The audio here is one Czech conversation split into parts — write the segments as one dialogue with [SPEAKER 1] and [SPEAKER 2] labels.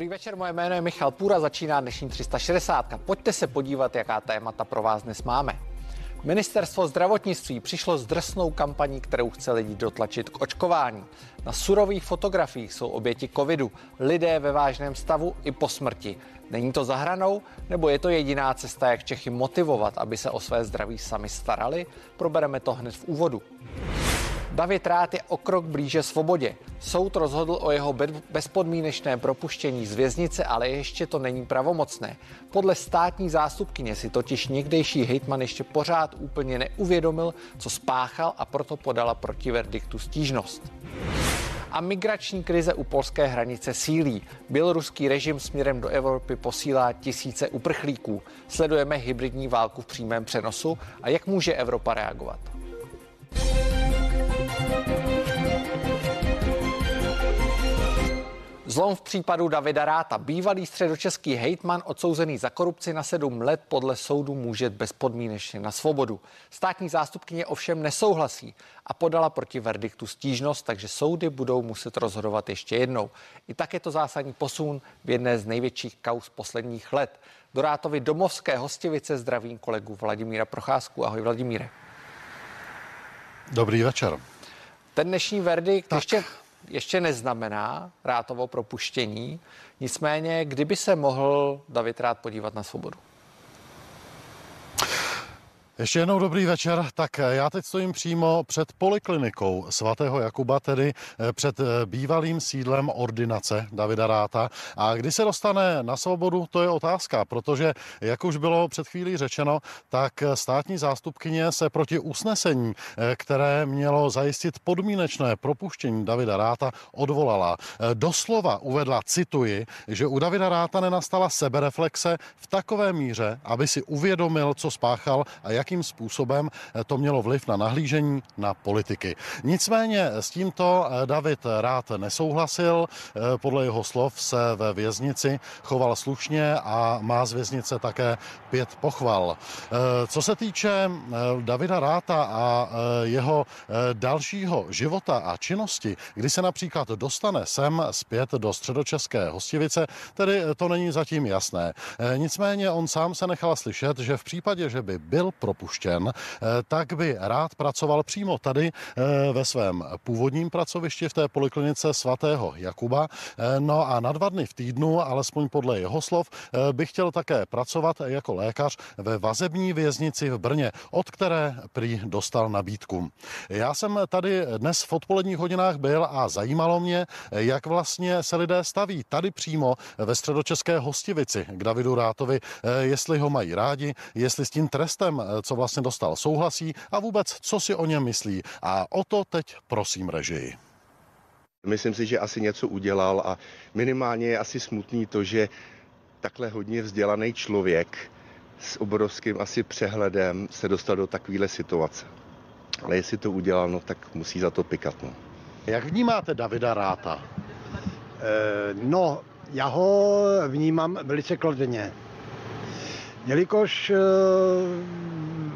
[SPEAKER 1] Dobrý večer, moje jméno je Michal Půra, začíná dnešní 360. Pojďte se podívat, jaká témata pro vás dnes máme. Ministerstvo zdravotnictví přišlo s drsnou kampaní, kterou chce lidi dotlačit k očkování. Na surových fotografiích jsou oběti covidu, lidé ve vážném stavu i po smrti. Není to zahranou, nebo je to jediná cesta, jak Čechy motivovat, aby se o své zdraví sami starali? Probereme to hned v úvodu. David Rát je o krok blíže svobodě. Soud rozhodl o jeho bezpodmínečné propuštění z věznice, ale ještě to není pravomocné. Podle státní zástupkyně si totiž někdejší hejtman ještě pořád úplně neuvědomil, co spáchal a proto podala proti verdiktu stížnost. A migrační krize u polské hranice sílí. Běloruský režim směrem do Evropy posílá tisíce uprchlíků. Sledujeme hybridní válku v přímém přenosu a jak může Evropa reagovat. Zlom v případu Davida Ráta. Bývalý středočeský hejtman odsouzený za korupci na sedm let podle soudu může bezpodmínečně na svobodu. Státní zástupkyně ovšem nesouhlasí a podala proti verdiktu stížnost, takže soudy budou muset rozhodovat ještě jednou. I tak je to zásadní posun v jedné z největších kaus posledních let. Do Rátovi domovské hostivice zdravím kolegu Vladimíra Procházku. Ahoj Vladimíre.
[SPEAKER 2] Dobrý večer.
[SPEAKER 1] Ten dnešní verdikt tak. ještě ještě neznamená Rátovo propuštění. Nicméně, kdyby se mohl David Rád podívat na svobodu?
[SPEAKER 2] Ještě jednou dobrý večer. Tak eh, já teď stojím přímo před poliklinikou svatého Jakuba, tedy eh, před eh, bývalým sídlem ordinace Davida Ráta. A kdy se dostane na svobodu, to je otázka, protože, jak už bylo před chvílí řečeno, tak státní zástupkyně se proti usnesení, které mělo zajistit podmínečné propuštění Davida Ráta, odvolala. Doslova uvedla, cituji, že u Davida Ráta nenastala sebereflexe v takové míře, aby si uvědomil, co spáchal a jak jakým způsobem to mělo vliv na nahlížení na politiky. Nicméně s tímto eh, David rád nesouhlasil. Eh, podle jeho slov se ve věznici choval slušně a má z věznice také pět pochval. Eh, co se týče Davida Ráta a jeho dalšího života a činnosti, kdy se například dostane sem zpět do středočeské hostivice, tedy to není zatím jasné. Nicméně on sám se nechal slyšet, že v případě, že by byl pro propuštěn, eh, tak by rád pracoval přímo tady eh, ve svém původním pracovišti v té poliklinice svatého Jakuba. Eh, no a na dva dny v týdnu, alespoň podle jeho slov, by chtěl také pracovat jako lékař ve vazební věznici v Brně, od které prý dostal nabídku. Já jsem tady dnes v odpoledních hodinách byl a zajímalo mě, jak vlastně se lidé staví tady přímo ve středočeské hostivici k Davidu Rátovi, jestli ho mají rádi, jestli s tím trestem, co vlastně dostal, souhlasí a vůbec, co si o něm myslí. A o to teď prosím režii.
[SPEAKER 3] Myslím si, že asi něco udělal a minimálně je asi smutný to, že takhle hodně vzdělaný člověk s obrovským asi přehledem se dostal do takovéhle situace. Ale jestli to udělal, no, tak musí za to pikat. No.
[SPEAKER 2] Jak vnímáte Davida Ráta?
[SPEAKER 4] E, no, já ho vnímám velice kladně. Jelikož e,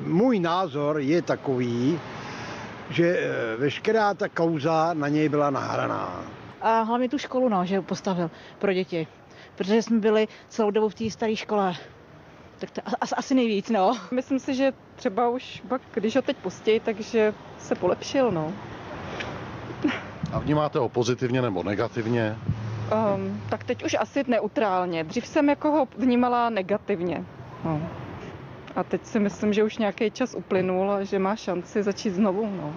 [SPEAKER 4] můj názor je takový, že eh, veškerá ta kauza na něj byla nahraná.
[SPEAKER 5] A hlavně tu školu, no, že postavil pro děti. Protože jsme byli celou dobu v té staré škole. Tak to asi, asi nejvíc, no.
[SPEAKER 6] Myslím si, že třeba už pak, když ho teď pustí, takže se polepšil, no.
[SPEAKER 2] A vnímáte ho pozitivně nebo negativně?
[SPEAKER 6] Um, tak teď už asi neutrálně. Dřív jsem jako ho vnímala negativně. No. A teď si myslím, že už nějaký čas uplynul a že má šanci začít znovu. No.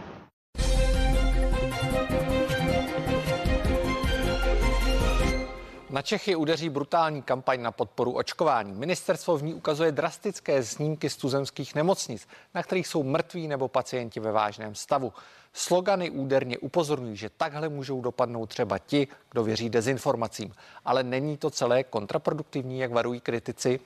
[SPEAKER 1] Na Čechy udeří brutální kampaň na podporu očkování. Ministerstvo v ní ukazuje drastické snímky z tuzemských nemocnic, na kterých jsou mrtví nebo pacienti ve vážném stavu. Slogany úderně upozorňují, že takhle můžou dopadnout třeba ti, kdo věří dezinformacím. Ale není to celé kontraproduktivní, jak varují kritici?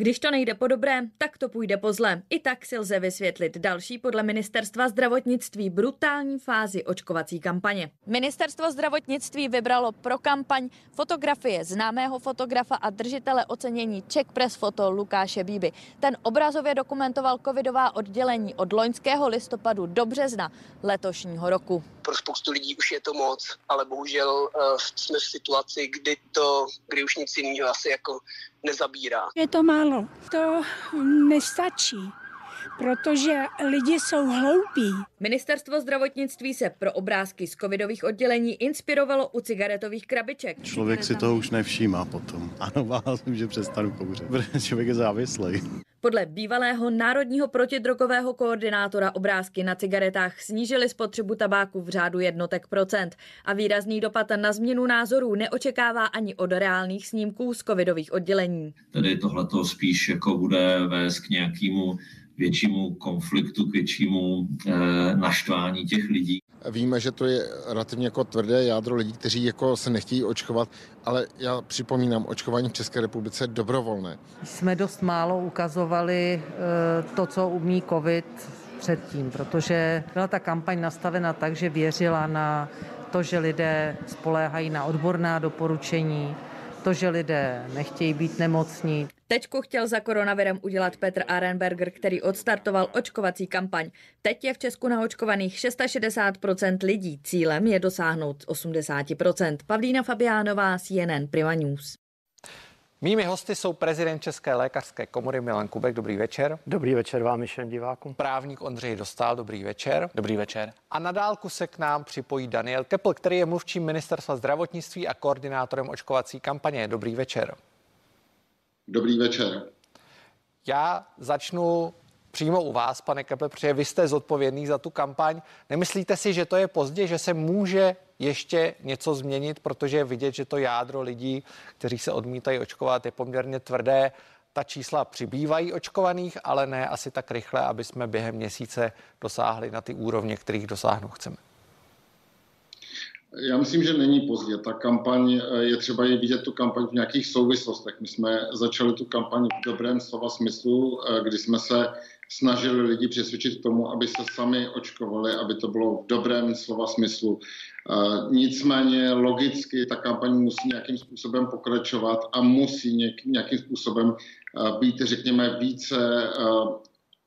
[SPEAKER 7] Když to nejde po dobré, tak to půjde po zlé. I tak si lze vysvětlit další podle ministerstva zdravotnictví brutální fázi očkovací kampaně. Ministerstvo zdravotnictví vybralo pro kampaň fotografie známého fotografa a držitele ocenění Czech Press Photo Lukáše Bíby. Ten obrazově dokumentoval covidová oddělení od loňského listopadu do března letošního roku.
[SPEAKER 8] Pro spoustu lidí už je to moc, ale bohužel uh, jsme v situaci, kdy to, kdy už nic jiného asi jako nezabírá.
[SPEAKER 9] Je to málo, to nestačí protože lidi jsou hloupí.
[SPEAKER 7] Ministerstvo zdravotnictví se pro obrázky z covidových oddělení inspirovalo u cigaretových krabiček.
[SPEAKER 2] Člověk si toho už nevšímá potom. Ano, váhal jsem, že přestanu kouřit. Člověk je závislý.
[SPEAKER 7] Podle bývalého národního protidrogového koordinátora obrázky na cigaretách snížily spotřebu tabáku v řádu jednotek procent a výrazný dopad na změnu názorů neočekává ani od reálných snímků z covidových oddělení.
[SPEAKER 10] Tedy tohleto spíš jako bude vést k nějakému většímu konfliktu, k většímu e, naštvání těch lidí.
[SPEAKER 11] Víme, že to je relativně jako tvrdé jádro lidí, kteří jako se nechtějí očkovat, ale já připomínám, očkování v České republice je dobrovolné.
[SPEAKER 12] Jsme dost málo ukazovali e, to, co umí COVID předtím, protože byla ta kampaň nastavena tak, že věřila na to, že lidé spoléhají na odborná doporučení, to, že lidé nechtějí být nemocní.
[SPEAKER 7] Teďko chtěl za koronavirem udělat Petr Arenberger, který odstartoval očkovací kampaň. Teď je v Česku naočkovaných 660% lidí. Cílem je dosáhnout 80%. Pavlína Fabiánová, CNN Prima News.
[SPEAKER 1] Mými hosty jsou prezident České lékařské komory Milan Kubek. Dobrý večer.
[SPEAKER 13] Dobrý večer vám všem divákům.
[SPEAKER 1] Právník Ondřej Dostal. Dobrý večer. Dobrý večer. A na dálku se k nám připojí Daniel Kepl, který je mluvčím ministerstva zdravotnictví a koordinátorem očkovací kampaně. Dobrý večer.
[SPEAKER 14] Dobrý večer.
[SPEAKER 1] Já začnu přímo u vás, pane Keple, protože vy jste zodpovědný za tu kampaň. Nemyslíte si, že to je pozdě, že se může ještě něco změnit, protože je vidět, že to jádro lidí, kteří se odmítají očkovat, je poměrně tvrdé. Ta čísla přibývají očkovaných, ale ne asi tak rychle, aby jsme během měsíce dosáhli na ty úrovně, kterých dosáhnout chceme.
[SPEAKER 14] Já myslím, že není pozdě. Ta kampaň, je třeba je vidět tu kampaň v nějakých souvislostech. My jsme začali tu kampaň v dobrém slova smyslu, kdy jsme se snažili lidi přesvědčit k tomu, aby se sami očkovali, aby to bylo v dobrém slova smyslu. Nicméně logicky ta kampaň musí nějakým způsobem pokračovat a musí nějakým způsobem být, řekněme, více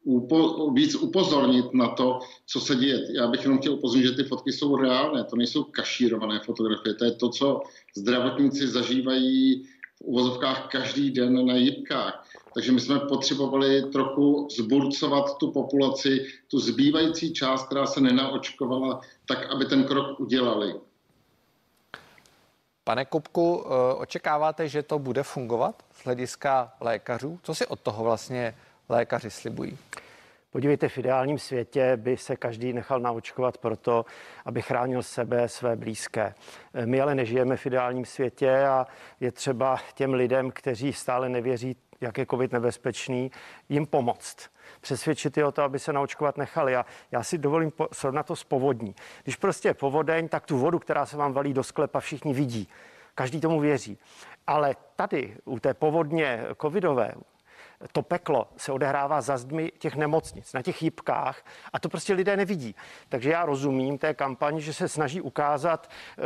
[SPEAKER 14] upo, víc upozornit na to, co se děje. Já bych jenom chtěl upozornit, že ty fotky jsou reálné, to nejsou kašírované fotografie, to je to, co zdravotníci zažívají v uvozovkách každý den na jibkách. Takže my jsme potřebovali trochu zburcovat tu populaci, tu zbývající část, která se nenaočkovala, tak, aby ten krok udělali.
[SPEAKER 1] Pane Kupku, eh, očekáváte, že to bude fungovat z hlediska lékařů? Co si od toho vlastně lékaři slibují?
[SPEAKER 13] Podívejte, v ideálním světě by se každý nechal naočkovat proto, aby chránil sebe, své blízké. My ale nežijeme v ideálním světě a je třeba těm lidem, kteří stále nevěří, jak je COVID nebezpečný, jim pomoct přesvědčit je o to, aby se naočkovat nechali. A já si dovolím srovnat to s povodní. Když prostě je povodeň, tak tu vodu, která se vám valí do sklepa, všichni vidí. Každý tomu věří. Ale tady u té povodně covidové, to peklo se odehrává za zdmi těch nemocnic, na těch jibkách a to prostě lidé nevidí. Takže já rozumím té kampani, že se snaží ukázat, eh,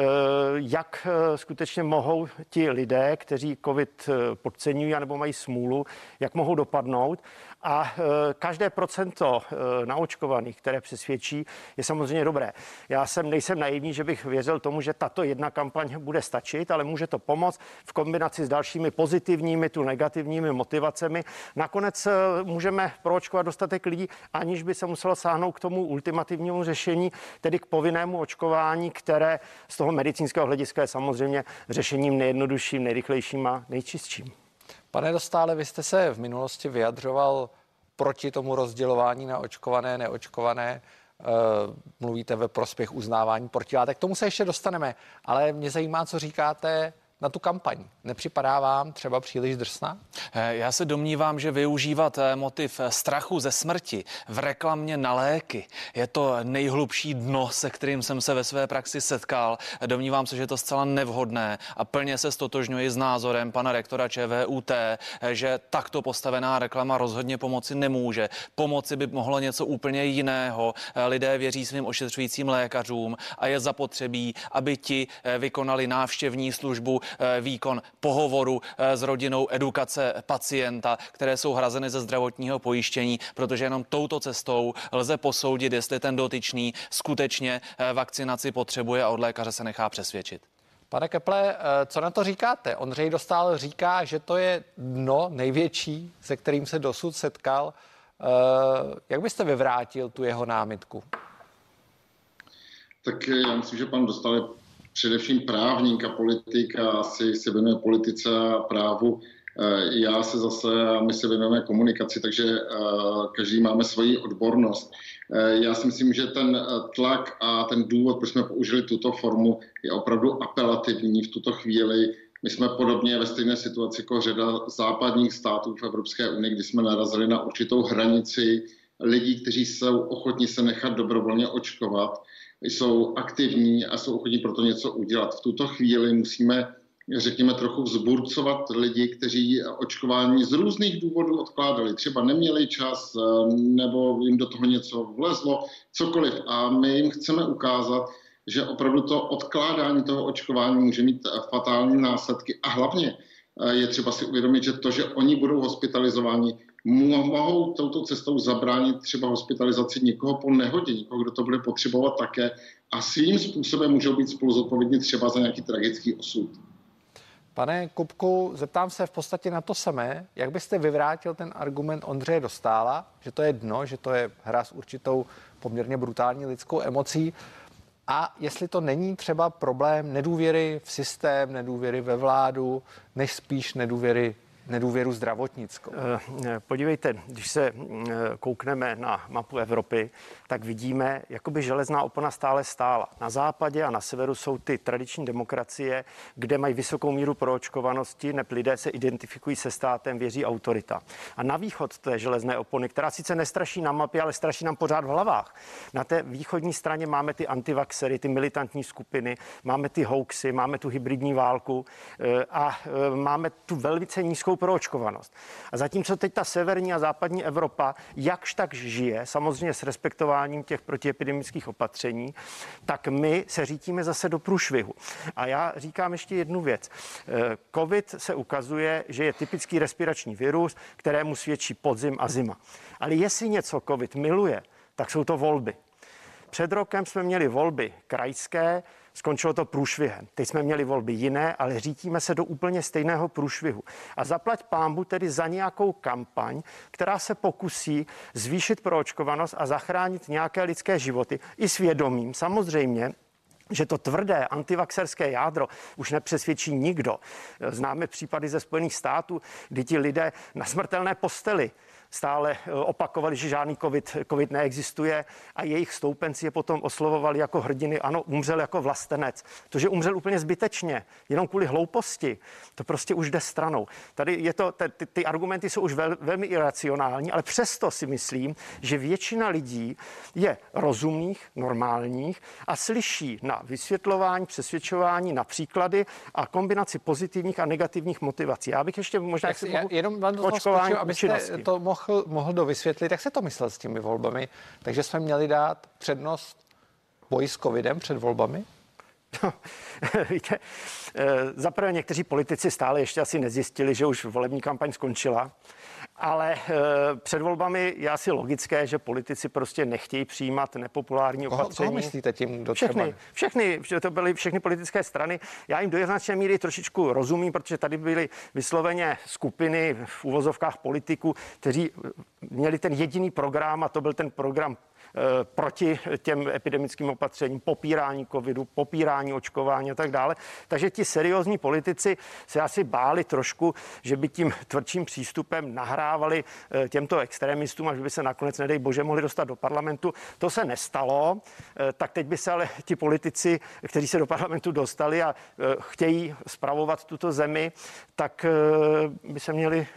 [SPEAKER 13] jak eh, skutečně mohou ti lidé, kteří COVID eh, podceňují nebo mají smůlu, jak mohou dopadnout. A každé procento naočkovaných, které přesvědčí, je samozřejmě dobré. Já jsem nejsem naivní, že bych věřil tomu, že tato jedna kampaň bude stačit, ale může to pomoct v kombinaci s dalšími pozitivními, tu negativními motivacemi Nakonec eh, můžeme proočkovat dostatek lidí, aniž by se muselo sáhnout k tomu ultimativnímu řešení, tedy k povinnému očkování, které z toho medicínského hlediska je samozřejmě řešením nejjednodušším, nejrychlejším a nejčistším.
[SPEAKER 1] Pane Dostále, vy jste se v minulosti vyjadřoval proti tomu rozdělování na očkované, neočkované. Uh, mluvíte ve prospěch uznávání protilátek. K tomu se ještě dostaneme, ale mě zajímá, co říkáte na tu kampaň. Nepřipadá vám třeba příliš drsná?
[SPEAKER 15] Eh, já se domnívám, že využívat eh, motiv eh, strachu ze smrti v reklamě na léky je to nejhlubší dno, se kterým jsem se ve své praxi setkal. Domnívám se, že je to zcela nevhodné a plně se stotožňuji s názorem pana rektora ČVUT, že takto postavená reklama rozhodně pomoci nemůže. Pomoci by mohlo něco úplně jiného. Lidé věří svým ošetřujícím lékařům a je zapotřebí, aby ti vykonali návštěvní službu výkon pohovoru eh, s rodinou, edukace pacienta, které jsou hrazeny ze zdravotního pojištění, protože jenom touto cestou lze posoudit, jestli ten dotyčný skutečně eh, vakcinaci potřebuje a od lékaře se nechá přesvědčit.
[SPEAKER 1] Pane Keple, co na to říkáte? Ondřej Dostál říká, že to je dno největší, se kterým se dosud setkal. Jak byste vyvrátil tu jeho námitku?
[SPEAKER 14] Tak já myslím, že pan Dostal je především právník a politik a asi se věnuje politice a právu. Eh, já se zase, my se věnujeme komunikaci, takže eh, každý máme svoji odbornost. Eh, já si myslím, že ten tlak a ten důvod, proč jsme použili tuto formu, je opravdu apelativní v tuto chvíli. My jsme podobně ve stejné situaci jako řada západních států v Evropské unii, kdy jsme narazili na určitou hranici lidí, kteří jsou ochotni se nechat dobrovolně očkovat jsou aktivní a jsou ochotní pro to něco udělat. V tuto chvíli musíme řekněme, trochu vzburcovat lidi, kteří očkování z různých důvodů odkládali. Třeba neměli čas, eh, nebo jim do toho něco vlezlo, cokoliv. A my jim chceme ukázat, že opravdu to odkládání toho očkování může mít fatální následky. A hlavně eh, je třeba si uvědomit, že to, že oni budou hospitalizováni, mohou touto cestou zabránit třeba hospitalizaci někoho po nehodě, někoho, kdo to bude potřebovat také a svým způsobem můžou být spolu zodpovědní třeba za nějaký tragický osud.
[SPEAKER 1] Pane Kupku, zeptám se v podstatě na to samé. Jak byste vyvrátil ten argument Ondřeje Dostála, že to je dno, že to je hra s určitou poměrně brutální lidskou emocí a jestli to není třeba problém nedůvěry v systém, nedůvěry ve vládu, než spíš nedůvěry nedůvěru zdravotnickou?
[SPEAKER 13] Eh, podívejte, když se eh, koukneme na mapu Evropy, tak vidíme, jakoby železná opona stále stála. Na západě a na severu jsou ty tradiční demokracie, kde mají vysokou míru proočkovanosti, neb lidé se identifikují se státem, věří autorita. A na východ té železné opony, která sice nestraší na mapě, ale straší nám pořád v hlavách. Na té východní straně máme ty antivaxery, ty militantní skupiny, máme ty hoaxy, máme tu hybridní válku eh, a máme tu velice nízkou proočkovanost. A zatímco teď ta severní a západní Evropa jakž tak žije, samozřejmě s respektováním těch protiepidemických opatření, tak my se řítíme zase do průšvihu. A já říkám ještě jednu věc. Eh, COVID se ukazuje, že je typický respirační virus, kterému svědčí podzim a zima. Ale jestli něco COVID miluje, tak jsou to volby. Před rokem jsme měli volby krajské, Skončilo to průšvihem. Teď jsme měli volby jiné, ale řítíme se do úplně stejného průšvihu. A zaplať pámbu tedy za nějakou kampaň, která se pokusí zvýšit proočkovanost a zachránit nějaké lidské životy i svědomím. Samozřejmě, že to tvrdé antivaxerské jádro už nepřesvědčí nikdo. Známe případy ze Spojených států, kdy ti lidé na smrtelné posteli stále eh, opakovali, že žádný COVID, COVID neexistuje a jejich stoupenci je potom oslovovali jako hrdiny. Ano, umřel jako vlastenec. To, že umřel úplně zbytečně, jenom kvůli hlouposti, to prostě už jde stranou. Tady je to, ty, ty argumenty jsou už vel, velmi iracionální, ale přesto si myslím, že většina lidí je rozumných, normálních a slyší na vysvětlování, přesvědčování, na příklady a kombinaci pozitivních a negativních motivací. Já bych ještě možná...
[SPEAKER 1] Tak si já, jenom vám to očkování, abyste to mohl mohl, mohl dovysvětlit, jak se to myslel s těmi volbami. Takže jsme měli dát přednost boji s covidem před volbami?
[SPEAKER 13] Víte, eh, zaprvé někteří politici stále ještě asi nezjistili, že už volební kampaň skončila. Ale e, před volbami je asi logické, že politici prostě nechtějí přijímat nepopulární koho, opatření.
[SPEAKER 1] Koho myslíte tím, kdo
[SPEAKER 13] všechny, všechny, to byly všechny politické strany. Já jim do značné míry trošičku rozumím, protože tady byly vysloveně skupiny v uvozovkách politiků, kteří měli ten jediný program a to byl ten program Eh, proti těm epidemickým opatřením, popírání covidu, popírání očkování a tak dále. Takže ti seriózní politici se asi báli trošku, že by tím tvrdším přístupem nahrávali nahrávali eh, těmto extremistům, až by se nakonec, nedej bože, mohli dostat do parlamentu. To se nestalo, eh, tak teď by se ale ti politici, kteří se do parlamentu dostali a chtějí spravovat tuto zemi, tak by se měli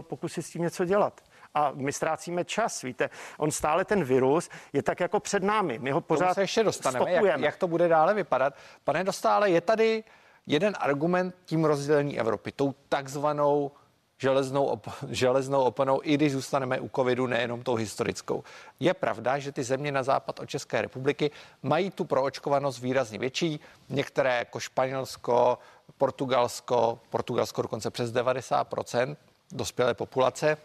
[SPEAKER 13] pokusit s tím něco dělat a my ztrácíme čas. Víte, on stále ten virus je tak jako před námi. My ho pořád
[SPEAKER 1] se ještě dostaneme, jak, jak, to bude dále vypadat. Pane Dostále, je tady jeden argument tím rozdělení Evropy, tou takzvanou železnou, op- železnou oponou, i když zůstaneme u covidu, nejenom tou historickou. Je pravda, že ty země na západ od České republiky mají tu proočkovanost výrazně větší, některé jako Španělsko, Portugalsko, Portugalsko dokonce přes 90% dospělé populace.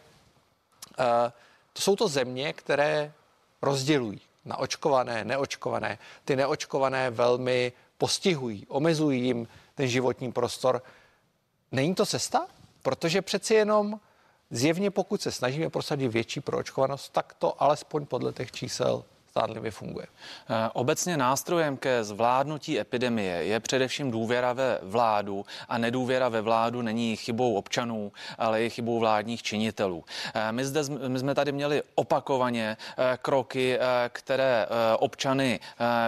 [SPEAKER 1] E, to jsou to země, které rozdělují na očkované, neočkované. Ty neočkované velmi postihují, omezují jim ten životní prostor. Není to cesta? Protože přeci jenom zjevně, pokud se snažíme prosadit větší proočkovanost, tak to alespoň podle těch čísel zdánlivě funguje.
[SPEAKER 15] Eh, obecně nástrojem ke zvládnutí epidemie je především důvěra ve vládu a nedůvěra ve vládu není chybou občanů, ale je chybou vládních činitelů. Eh, my, zde, my jsme tady měli opakovaně eh, kroky, které občany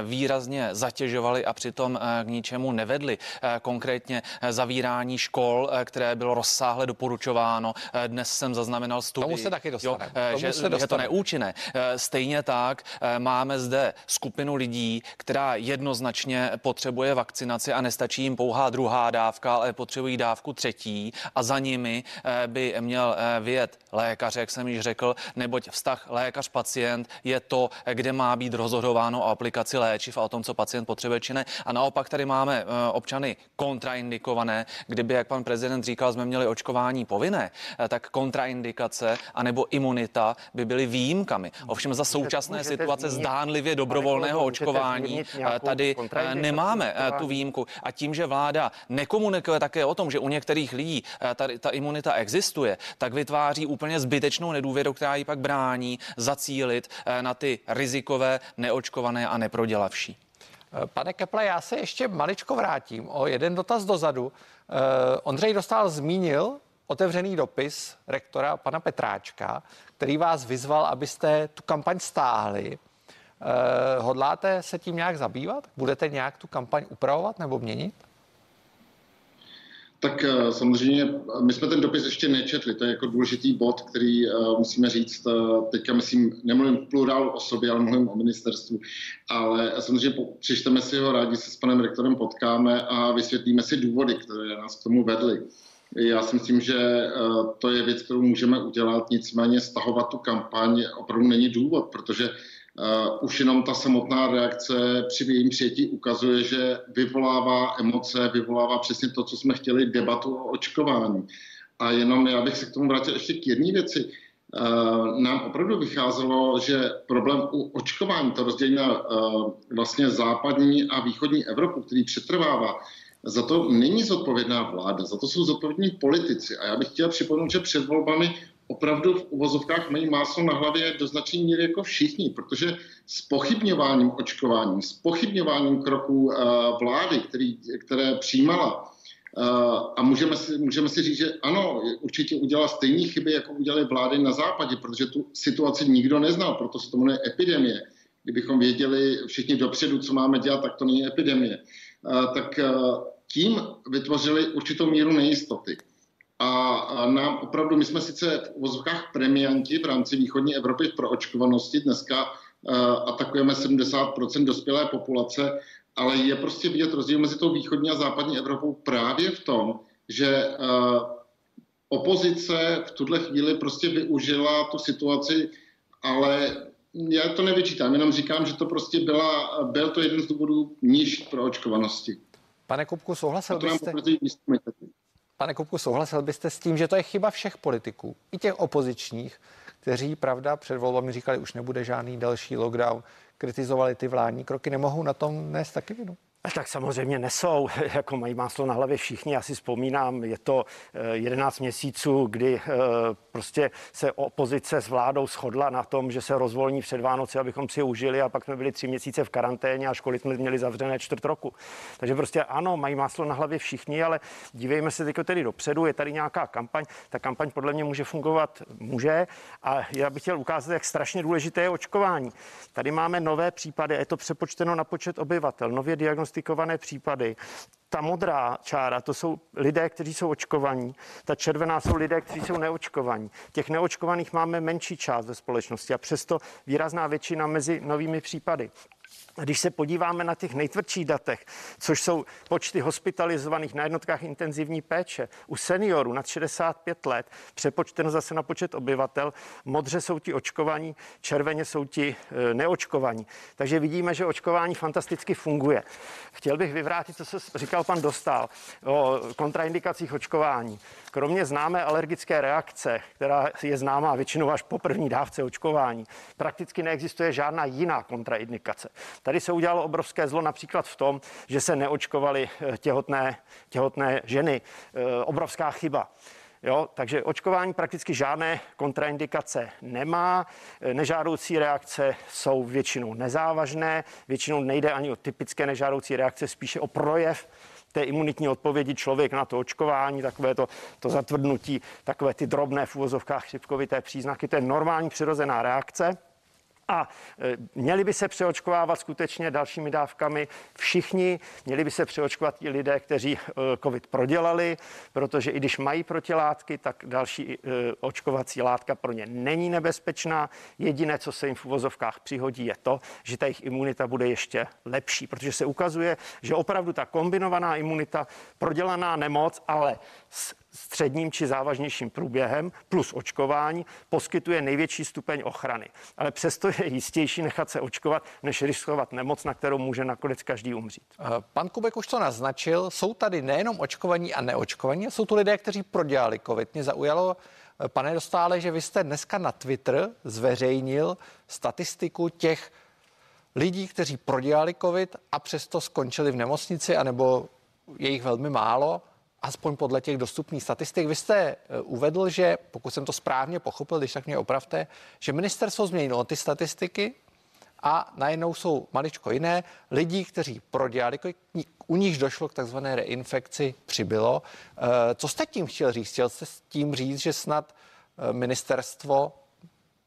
[SPEAKER 15] výrazně zatěžovaly a přitom k ničemu nevedly. Konkrétně zavírání škol, které bylo rozsáhle doporučováno. Dnes jsem zaznamenal studii,
[SPEAKER 1] Tomu se taky dostane.
[SPEAKER 15] Jo, že
[SPEAKER 1] se dostane.
[SPEAKER 15] je to neúčinné. Stejně tak máme zde skupinu lidí, která jednoznačně potřebuje vakcinaci a nestačí jim pouhá druhá dávka, ale potřebují dávku třetí a za nimi eh, by měl eh, vyjet lékař, jak jsem již řekl, neboť vztah lékař-pacient je to, kde má být rozhodováno o aplikaci léčiv a o tom, co pacient potřebuje či ne. A naopak tady máme eh, občany kontraindikované, kdyby, jak pan prezident říkal, jsme měli očkování povinné, tak kontraindikace anebo imunita by byly výjimkami. Ovšem za současné situace situace zdánlivě dobrovolného očkování eh, tady eh, nemáme eh, tu výjimku. A tím, že vláda nekomunikuje také o tom, že u některých lidí ta, ta imunita existuje, tak vytváří úplně zbytečnou nedůvěru, která ji pak brání zacílit na ty rizikové, neočkované a neprodělavší.
[SPEAKER 1] Pane Keple, já se ještě maličko vrátím o jeden dotaz dozadu. Ondřej Dostal zmínil otevřený dopis rektora pana Petráčka, který vás vyzval, abyste tu kampaň stáhli. Eh, hodláte se tím nějak zabývat? Budete nějak tu kampaň upravovat nebo měnit?
[SPEAKER 14] Tak eh, samozřejmě, my jsme ten dopis ještě nečetli, to je jako důležitý bod, který uh, musíme říct, uh, teďka myslím, nemluvím v plurálu o sobě, ale mluvím o ministerstvu, ale samozřejmě přečteme si ho, rádi se s panem rektorem potkáme a vysvětlíme si důvody, které nás k tomu vedly. Já si myslím, že to je věc, kterou můžeme udělat, nicméně stahovat tu kampaň opravdu není důvod, protože Uh, už jenom ta samotná reakce při jejím přijetí ukazuje, že vyvolává emoce, vyvolává přesně to, co jsme chtěli, debatu o očkování. A jenom já bych se k tomu vrátil ještě k jedné věci. Uh, nám opravdu vycházelo, že problém u očkování, to rozdělení na uh, vlastně západní a východní Evropu, který přetrvává, za to není zodpovědná vláda, za to jsou zodpovědní politici. A já bych chtěl připomenout, že před volbami opravdu v uvozovkách mají máslo na hlavě do značné míry jako všichni, protože s pochybňováním očkováním, s pochybňováním kroků uh, vlády, který, které přijímala, uh, a můžeme si, můžeme si říct, že ano, určitě udělala stejné chyby, jako udělaly vlády na západě, protože tu situaci nikdo neznal, proto se to jmenuje epidemie. Kdybychom věděli všichni dopředu, co máme dělat, tak to není epidemie. Uh, tak tím vytvořili určitou míru nejistoty. A nám opravdu, my jsme sice v uvozovkách premianti v rámci východní Evropy pro očkovanosti, dneska uh, atakujeme 70% dospělé populace, ale je prostě vidět rozdíl mezi tou východní a západní Evropou právě v tom, že uh, opozice v tuhle chvíli prostě využila tu situaci, ale já to nevyčítám, jenom říkám, že to prostě byla, byl to jeden z důvodů níž pro očkovanosti.
[SPEAKER 1] Pane Kupku, souhlasil byste? Pane Kupku, souhlasil byste s tím, že to je chyba všech politiků, i těch opozičních, kteří, pravda, před volbami říkali, už nebude žádný další lockdown, kritizovali ty vládní kroky, nemohou na tom nést taky vinu?
[SPEAKER 13] Tak samozřejmě nesou, jako mají máslo na hlavě všichni. Já si vzpomínám, je to 11 měsíců, kdy prostě se opozice s vládou shodla na tom, že se rozvolní před Vánoci, abychom si je užili a pak jsme byli tři měsíce v karanténě a školy jsme měli zavřené čtvrt roku. Takže prostě ano, mají máslo na hlavě všichni, ale dívejme se teď tedy dopředu, je tady nějaká kampaň, ta kampaň podle mě může fungovat, může a já bych chtěl ukázat, jak strašně důležité je očkování. Tady máme nové případy, je to přepočteno na počet obyvatel, nově diagnostikované případy ta modrá čára, to jsou lidé, kteří jsou očkovaní. Ta červená jsou lidé, kteří jsou neočkovaní. Těch neočkovaných máme menší část ve společnosti a přesto výrazná většina mezi novými případy. Když se podíváme na těch nejtvrdších datech, což jsou počty hospitalizovaných na jednotkách intenzivní péče, u seniorů nad 65 let, přepočteno zase na počet obyvatel, modře jsou ti očkovaní, červeně jsou ti e, neočkovaní. Takže vidíme, že očkování fantasticky funguje. Chtěl bych vyvrátit, co se říkal pan Dostal o kontraindikacích očkování. Kromě známé alergické reakce, která je známá většinou až po první dávce očkování, prakticky neexistuje žádná jiná kontraindikace. Tady se udělalo obrovské zlo například v tom, že se neočkovaly eh, těhotné, těhotné ženy. Eh, obrovská chyba. Jo, takže očkování prakticky žádné kontraindikace nemá. Eh, nežádoucí reakce jsou většinou nezávažné, většinou nejde ani o typické nežádoucí reakce, spíše o projev té imunitní odpovědi člověk na to očkování, takové to, to zatvrdnutí, takové ty drobné v úvozovkách chřipkovité příznaky, to je normální přirozená reakce. A e, měli by se přeočkovávat skutečně dalšími dávkami všichni, měli by se přeočkovat i lidé, kteří e, COVID prodělali, protože i když mají protilátky, tak další e, očkovací látka pro ně není nebezpečná. Jediné, co se jim v uvozovkách přihodí, je to, že ta jejich imunita bude ještě lepší, protože se ukazuje, že opravdu ta kombinovaná imunita, prodělaná nemoc, ale s středním či závažnějším průběhem plus očkování poskytuje největší stupeň ochrany. Ale přesto je jistější nechat se očkovat, než riskovat nemoc, na kterou může nakonec každý umřít.
[SPEAKER 1] Eh, pan Kubek už to naznačil, jsou tady nejenom očkovaní a neočkovaní, jsou tu lidé, kteří prodělali COVID. Mě zaujalo, eh, pane Dostále, že vy jste dneska na Twitter zveřejnil statistiku těch lidí, kteří prodělali COVID a přesto skončili v nemocnici, anebo je jich velmi málo aspoň podle těch dostupných statistik. Vy jste eh, uvedl, že pokud jsem to správně pochopil, když tak mě opravte, že ministerstvo změnilo ty statistiky a najednou jsou maličko jiné. Lidí, kteří prodělali, u nich došlo k takzvané reinfekci, přibylo. Eh, co jste tím chtěl říct? Chtěl jste s tím říct, že snad eh, ministerstvo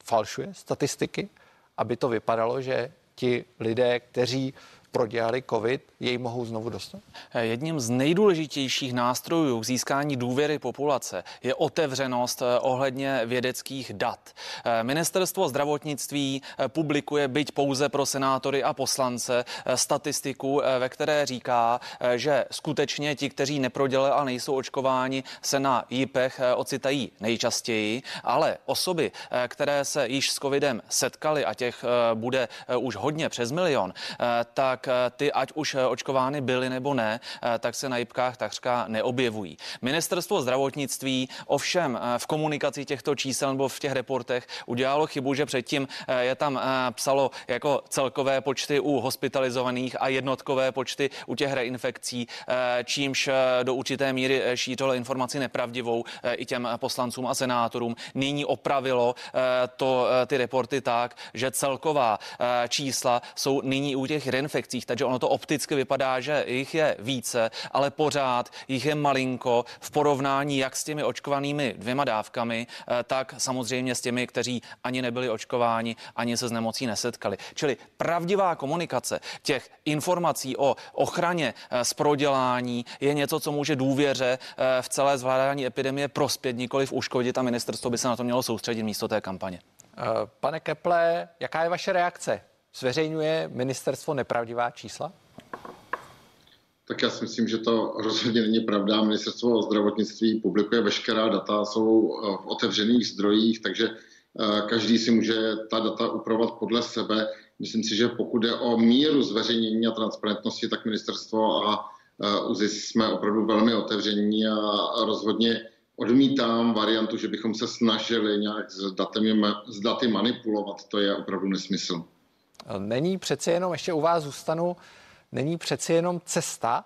[SPEAKER 1] falšuje statistiky, aby to vypadalo, že ti lidé, kteří prodělali COVID, jej mohou znovu dostat?
[SPEAKER 15] Jedním z nejdůležitějších nástrojů k získání důvěry populace je otevřenost eh, ohledně vědeckých dat. Eh, Ministerstvo zdravotnictví eh, publikuje byť pouze pro senátory a poslance statistiku, ve které říká, že skutečně ti, kteří neprodělali a nejsou očkováni, se na JIPech ocitají nejčastěji, ale osoby, které se již s covidem setkali a těch bude už hodně přes milion, tak Eh, ty, ať už eh, očkovány byly nebo ne, eh, tak se na jibkách takřka neobjevují. Ministerstvo zdravotnictví ovšem v komunikaci těchto čísel nebo v těch reportech udělalo chybu, že předtím je tam psalo jako celkové počty u hospitalizovaných a jednotkové počty u těch reinfekcí, čímž do určité míry šířilo informaci nepravdivou i těm poslancům a senátorům. Nyní opravilo to ty reporty tak, že celková čísla jsou nyní u těch reinfekcí nemocnicích, takže ono to opticky vypadá, že jich je více, ale pořád jich je malinko v porovnání jak s těmi očkovanými dvěma dávkami, eh, tak samozřejmě s těmi, kteří ani nebyli očkováni, ani se s nemocí nesetkali. Čili pravdivá komunikace těch informací o ochraně z eh, prodělání je něco, co může důvěře eh, v celé zvládání epidemie prospět, nikoli v uškodit a ministerstvo by se na to mělo soustředit místo té kampaně.
[SPEAKER 1] Pane Keple, jaká je vaše reakce? Zveřejňuje ministerstvo nepravdivá čísla?
[SPEAKER 14] Tak já si myslím, že to rozhodně není pravda. Ministerstvo zdravotnictví publikuje veškerá data, jsou eh, v otevřených zdrojích, takže eh, každý si může ta data upravovat podle sebe. Myslím si, že pokud jde o míru zveřejnění a transparentnosti, tak ministerstvo a eh, ÚZIS jsme opravdu velmi otevření a rozhodně odmítám variantu, že bychom se snažili nějak s, datem, s daty manipulovat. To je opravdu nesmysl.
[SPEAKER 1] Není přece jenom, ještě u vás zůstanu, není přeci jenom cesta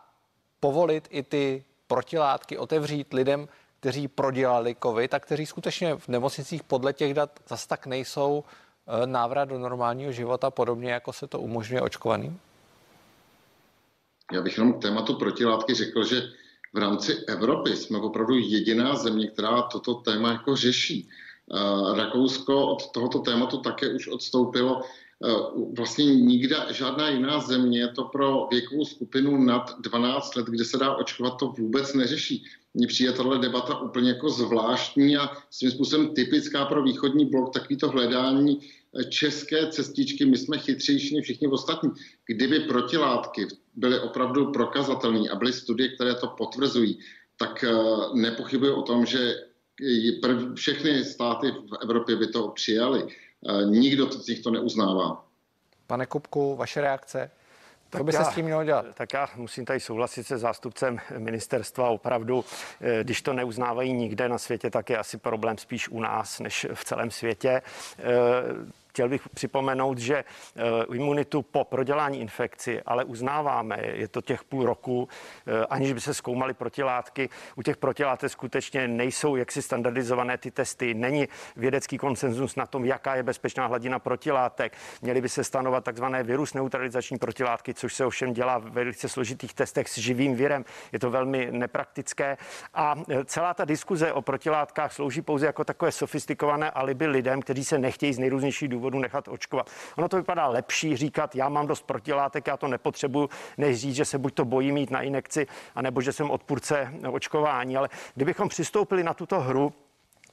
[SPEAKER 1] povolit i ty protilátky, otevřít lidem, kteří prodělali covid a kteří skutečně v nemocnicích podle těch dat zase tak nejsou eh, návrat do normálního života, podobně jako se to umožňuje očkovaným?
[SPEAKER 14] Já bych jenom k tématu protilátky řekl, že v rámci Evropy jsme opravdu jediná země, která toto téma jako řeší. Eh, Rakousko od tohoto tématu také už odstoupilo. Eh, vlastně nikde, žádná jiná země to pro věkovou skupinu nad 12 let, kde se dá očkovat, to vůbec neřeší. Mně přijde tahle debata úplně jako zvláštní a svým způsobem typická pro východní blok, takový to hledání eh, české cestičky, my jsme chytřejší než všichni ostatní. Kdyby protilátky byly opravdu prokazatelné a byly studie, které to potvrzují, tak nepochybuji o tom, že všechny státy v Evropě by to přijali. Nikdo z nich to neuznává.
[SPEAKER 1] Pane Kupku, vaše reakce? Tak Co by já, se s tím mělo dělat?
[SPEAKER 13] Tak já musím tady souhlasit se zástupcem ministerstva. Opravdu, eh, když to neuznávají nikde na světě, tak je asi problém spíš u nás, než v celém světě. Chtěl bych připomenout, že eh, imunitu po prodělání infekci ale uznáváme, je to těch půl roku, eh, aniž by se zkoumaly protilátky. U těch protilátek skutečně nejsou jaksi standardizované ty testy, není vědecký konsenzus na tom, jaká je bezpečná hladina protilátek. Měly by se stanovat takzvané virus neutralizační protilátky, což se ovšem dělá v velice složitých testech s živým virem. Je to velmi nepraktické. A eh, celá ta diskuze o protilátkách slouží pouze jako takové sofistikované alibi lidem, kteří se nechtějí z nejrůznějších důvodů důvodu nechat očkovat. Ono to vypadá lepší říkat, já mám dost protilátek, já to nepotřebuju, než říct, že se buď to bojím mít na injekci, anebo že jsem odpůrce očkování. Ale kdybychom přistoupili na tuto hru,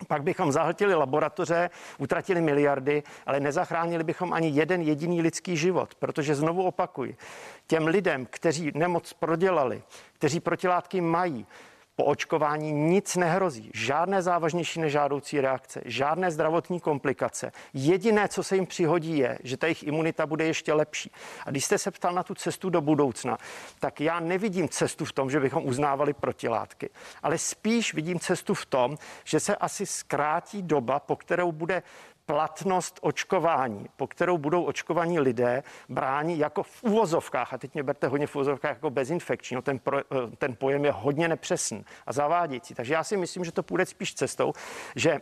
[SPEAKER 13] pak bychom zahltili laboratoře, utratili miliardy, ale nezachránili bychom ani jeden jediný lidský život, protože znovu opakuji, těm lidem, kteří nemoc prodělali, kteří protilátky mají, po očkování nic nehrozí. Žádné závažnější nežádoucí reakce, žádné zdravotní komplikace. Jediné, co se jim přihodí, je, že ta jejich imunita bude ještě lepší. A když jste se ptal na tu cestu do budoucna, tak já nevidím cestu v tom, že bychom uznávali protilátky, ale spíš vidím cestu v tom, že se asi zkrátí doba, po kterou bude platnost očkování, po kterou budou očkovaní lidé bráni jako v úvozovkách, a teď mě berte hodně v úvozovkách jako bezinfekční, no ten, pro, eh, ten pojem je hodně nepřesný a zavádějící. Takže já si myslím, že to půjde spíš cestou, že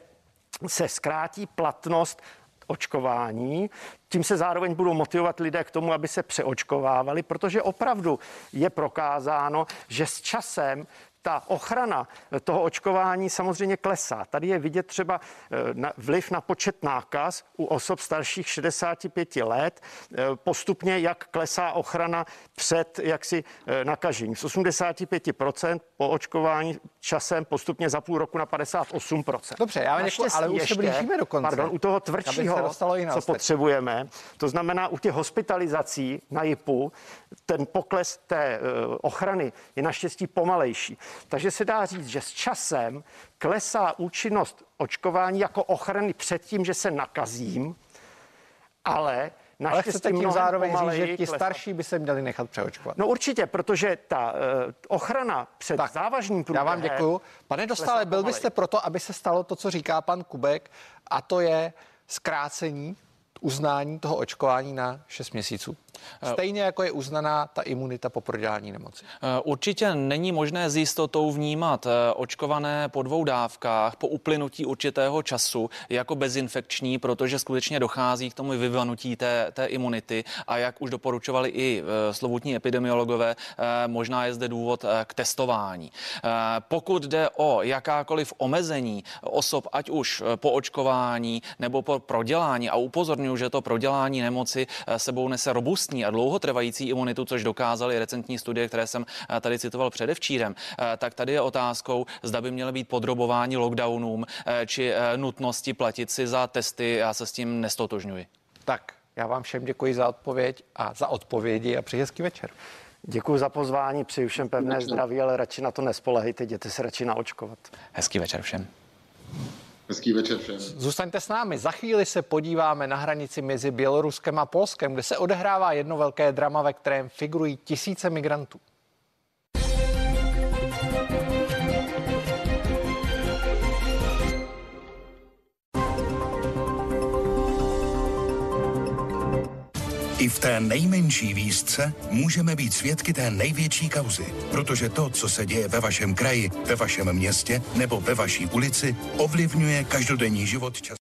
[SPEAKER 13] se zkrátí platnost očkování. Tím se zároveň budou motivovat lidé k tomu, aby se přeočkovávali, protože opravdu je prokázáno, že s časem ta ochrana toho očkování samozřejmě klesá. Tady je vidět třeba eh, vliv na počet nákaz u osob starších 65 let, eh, postupně jak klesá ochrana před jaksi eh, nakažením. Z 85% po očkování časem postupně za půl roku na 58%.
[SPEAKER 1] Dobře, já děkuji, ale už se blížíme do konce.
[SPEAKER 13] Pardon, u toho tvrdšího, co potřebujeme, to znamená u těch hospitalizací na JIPu, ten pokles té ochrany je naštěstí pomalejší. Takže se dá říct, že s časem klesá účinnost očkování jako ochrany před tím, že se nakazím, ale
[SPEAKER 1] ale chcete tím zároveň říct, že ti klesat. starší by se měli nechat přeočkovat.
[SPEAKER 13] No určitě, protože ta uh, ochrana před tak, závažným průběhem...
[SPEAKER 1] Já vám děkuju. Pane Dostale, byl byste proto, aby se stalo to, co říká pan Kubek, a to je zkrácení uznání toho očkování na 6 měsíců. Eh, Stejně jako je uznaná ta imunita po prodělání nemoci.
[SPEAKER 15] Eh, určitě není možné s jistotou vnímat eh, očkované po dvou dávkách po uplynutí určitého času jako bezinfekční, protože skutečně dochází k tomu vyvanutí té, té imunity a jak už doporučovali i slovutní epidemiologové, možná je zde důvod k testování. Pokud jde o jakákoliv omezení osob, ať už po očkování nebo po prodělání a upozorňuji, že to prodělání nemoci sebou nese robustní robustní a dlouhotrvající imunitu, což dokázaly recentní studie, které jsem eh, tady citoval předevčírem, eh, tak tady je otázkou, zda by měly být podrobováni lockdownům eh, či nutnosti platit si za testy. Já se s tím nestotožňuji.
[SPEAKER 1] Tak, já vám všem děkuji za odpověď a za odpovědi a přeji hezký večer.
[SPEAKER 13] Děkuji za pozvání, přeji všem pevné zdraví, ale radši na to nespolehejte, jděte se radši naočkovat.
[SPEAKER 15] Hezký večer všem.
[SPEAKER 14] Hezký večer všem.
[SPEAKER 1] Zůstaňte s námi. Za chvíli se podíváme na hranici mezi Běloruskem a Polskem, kde se odehrává jedno velké drama, ve kterém figurují tisíce migrantů.
[SPEAKER 16] I v té nejmenší výzce můžeme být svědky té největší kauzy, protože to, co se děje ve vašem kraji, ve vašem městě nebo ve vaší ulici, ovlivňuje každodenní život čas.